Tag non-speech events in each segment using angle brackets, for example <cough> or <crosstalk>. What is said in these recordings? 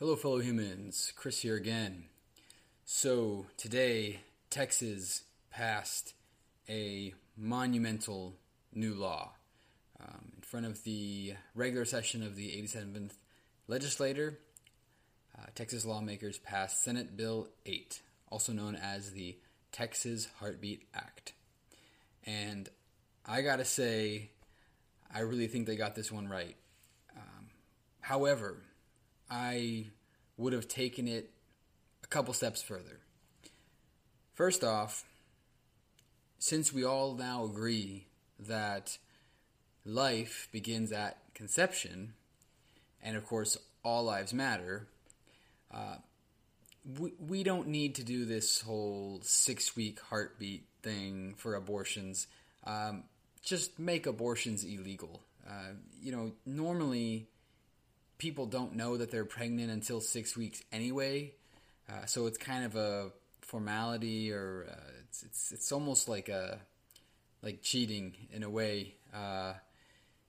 Hello, fellow humans. Chris here again. So, today, Texas passed a monumental new law um, in front of the regular session of the 87th legislature. Uh, Texas lawmakers passed Senate Bill 8, also known as the Texas Heartbeat Act. And I gotta say, I really think they got this one right. Um, however, I would have taken it a couple steps further. First off, since we all now agree that life begins at conception, and of course, all lives matter, uh, we, we don't need to do this whole six week heartbeat thing for abortions. Um, just make abortions illegal. Uh, you know, normally people don't know that they're pregnant until six weeks anyway, uh, so it's kind of a formality, or uh, it's, it's it's almost like a like cheating in a way uh,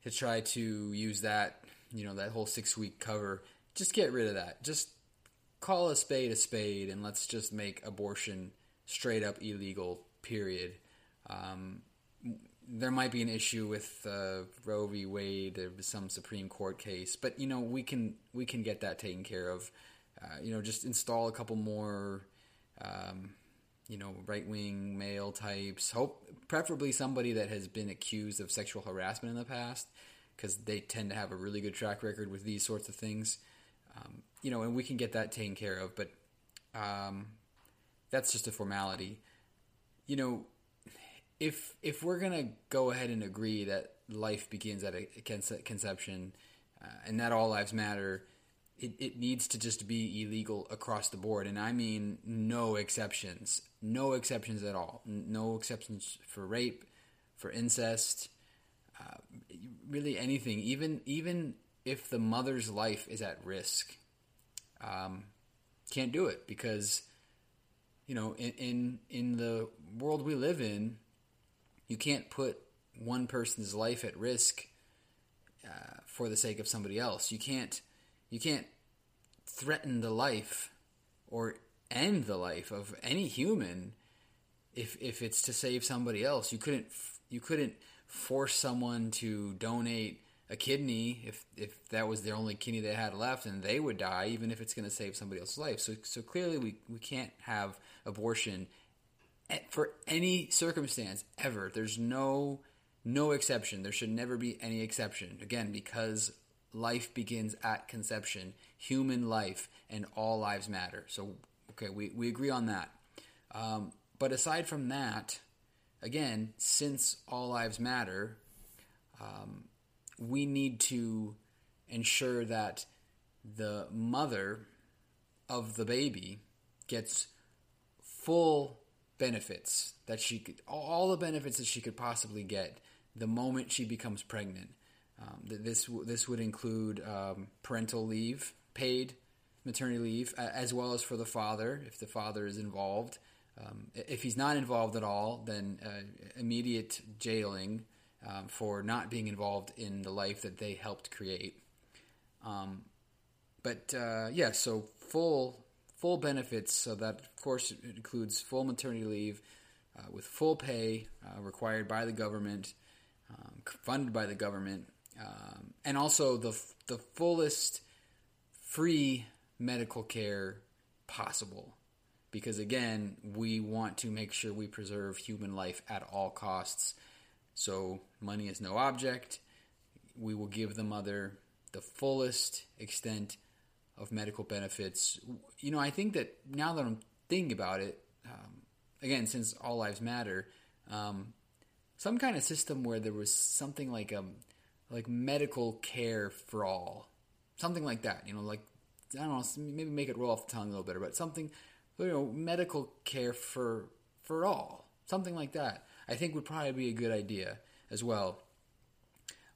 to try to use that you know that whole six week cover. Just get rid of that. Just call a spade a spade, and let's just make abortion straight up illegal. Period. Um, there might be an issue with uh, Roe v. Wade. Was some Supreme Court case, but you know we can we can get that taken care of. Uh, you know, just install a couple more, um, you know, right wing male types. Hope preferably somebody that has been accused of sexual harassment in the past, because they tend to have a really good track record with these sorts of things. Um, you know, and we can get that taken care of, but um, that's just a formality. You know, if if we're gonna go ahead and agree that life begins at a conception uh, and that all lives matter, it, it needs to just be illegal across the board, and I mean no exceptions, no exceptions at all, no exceptions for rape, for incest, uh, really anything, even even if the mother's life is at risk, um, can't do it because you know in, in in the world we live in you can't put one person's life at risk uh, for the sake of somebody else. You can't you can't threaten the life or end the life of any human if if it's to save somebody else. You couldn't you couldn't force someone to donate a kidney if if that was the only kidney they had left and they would die even if it's going to save somebody else's life. So so clearly we we can't have abortion for any circumstance ever. There's no no exception. There should never be any exception. Again, because life begins at conception, human life, and all lives matter. So, okay, we, we agree on that. Um, but aside from that, again, since all lives matter, um, we need to ensure that the mother of the baby gets full benefits that she could, all the benefits that she could possibly get the moment she becomes pregnant. Um, this this would include um, parental leave, paid maternity leave, as well as for the father if the father is involved. Um, if he's not involved at all, then uh, immediate jailing um, for not being involved in the life that they helped create. Um, but uh, yeah, so full full benefits. So that, of course, includes full maternity leave uh, with full pay uh, required by the government, um, funded by the government, um, and also the the fullest free medical care possible. Because again, we want to make sure we preserve human life at all costs. So money is no object. We will give the mother the fullest extent of medical benefits. You know, I think that now that I'm thinking about it, um, again, since all lives matter, um, some kind of system where there was something like um like medical care for all, something like that. You know, like I don't know, maybe make it roll off the tongue a little bit, but something, you know, medical care for for all, something like that. I think would probably be a good idea as well.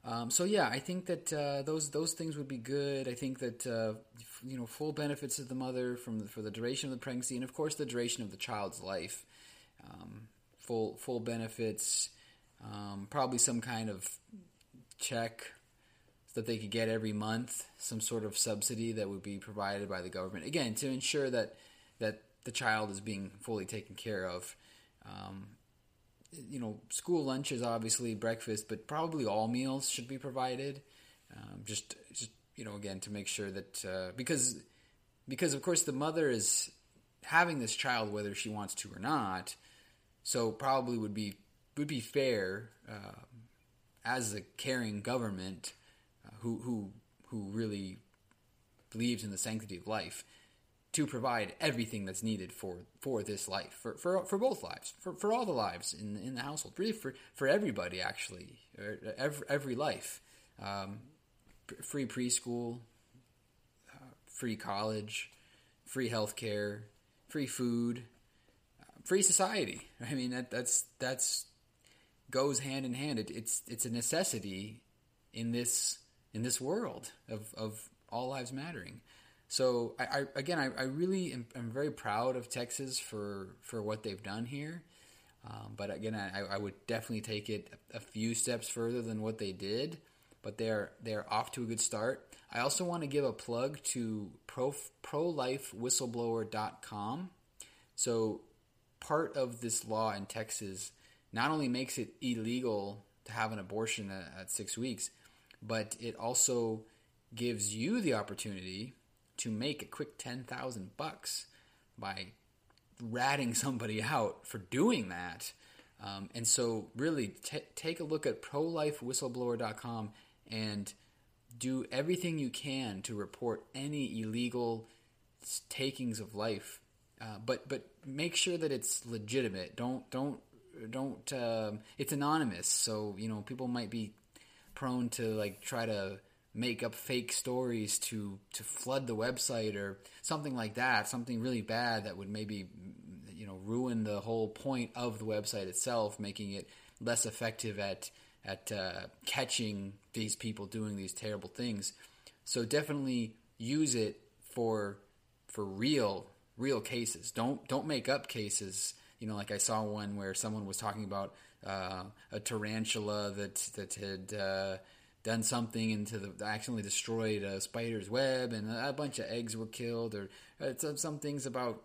Um, so yeah, I think that uh, those those things would be good. I think that uh, you know full benefits of the mother from the, for the duration of the pregnancy, and of course the duration of the child's life. Um, full full benefits, um, probably some kind of check that they could get every month, some sort of subsidy that would be provided by the government. Again, to ensure that that the child is being fully taken care of. Um, you know, school lunches, obviously breakfast, but probably all meals should be provided. Um, just, just you know, again to make sure that uh, because because of course the mother is having this child whether she wants to or not, so probably would be would be fair uh, as a caring government uh, who who who really believes in the sanctity of life to provide everything that's needed for, for this life, for, for, for both lives, for, for all the lives in, in the household, really for, for everybody, actually, every, every life. Um, free preschool, uh, free college, free healthcare, free food, uh, free society. I mean, that, that's, that's goes hand in hand. It, it's, it's a necessity in this, in this world of, of all lives mattering. So I, I again, I, I really am I'm very proud of Texas for for what they've done here. Um, but again, I, I would definitely take it a few steps further than what they did. But they're they're off to a good start. I also want to give a plug to pro prolifewhistleblower.com. So part of this law in Texas not only makes it illegal to have an abortion at, at six weeks, but it also gives you the opportunity to make a quick 10,000 bucks by ratting somebody <laughs> out for doing that. Um, and so, really, t- take a look at prolifewhistleblower.com and do everything you can to report any illegal takings of life. Uh, but but make sure that it's legitimate. Don't don't don't. Um, it's anonymous, so you know people might be prone to like try to make up fake stories to to flood the website or something like that, something really bad that would maybe you know ruin the whole point of the website itself, making it less effective at at uh, catching these people doing these terrible things. So definitely use it for for real real cases. Don't don't make up cases. You know, like I saw one where someone was talking about uh, a tarantula that that had uh, done something into the accidentally destroyed a spider's web and a bunch of eggs were killed or uh, some, some things about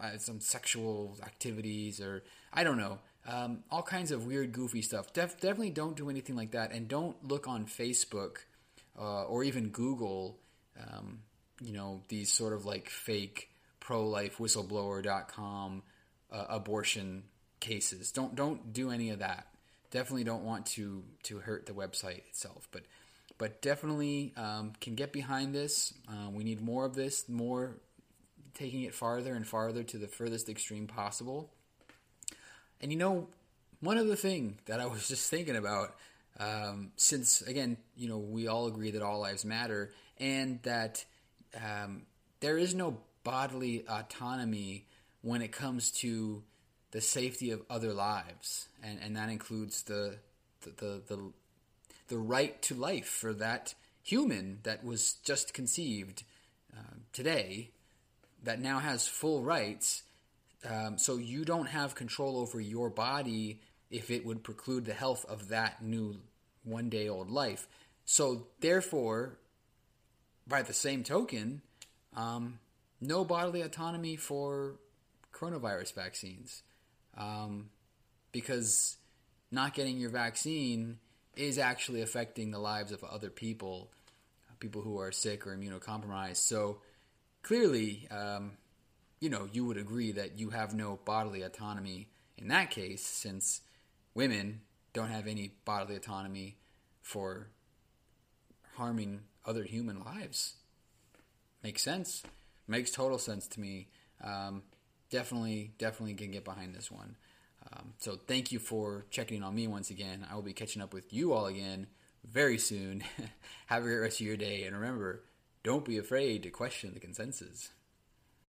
uh, some sexual activities or I don't know. Um, all kinds of weird goofy stuff. Def- definitely don't do anything like that and don't look on Facebook uh, or even Google um, you know these sort of like fake pro-life whistleblower.com uh, abortion cases. Don't don't do any of that definitely don't want to to hurt the website itself, but but definitely um, can get behind this. Uh, we need more of this, more taking it farther and farther to the furthest extreme possible. And you know, one other thing that I <laughs> was just thinking about, um, since again, you know, we all agree that all lives matter, and that um, there is no bodily autonomy when it comes to the safety of other lives, and, and that includes the, the the, the the right to life for that human that was just conceived uh, today, that now has full rights. Um, so you don't have control over your body if it would preclude the health of that new one day old life. So therefore, by the same token, um, no bodily autonomy for coronavirus vaccines um, because not getting your vaccine is actually affecting the lives of other people, people who are sick or immunocompromised. So clearly, um, you know, you would agree that you have no bodily autonomy in that case, since women don't have any bodily autonomy for harming other human lives. Makes sense. Makes total sense to me. Um, definitely, definitely can get behind this one. Um, so thank you for checking in on me once again. I will be catching up with you all again very soon. <laughs> Have a great rest of your day, and remember, don't be afraid to question the consensus.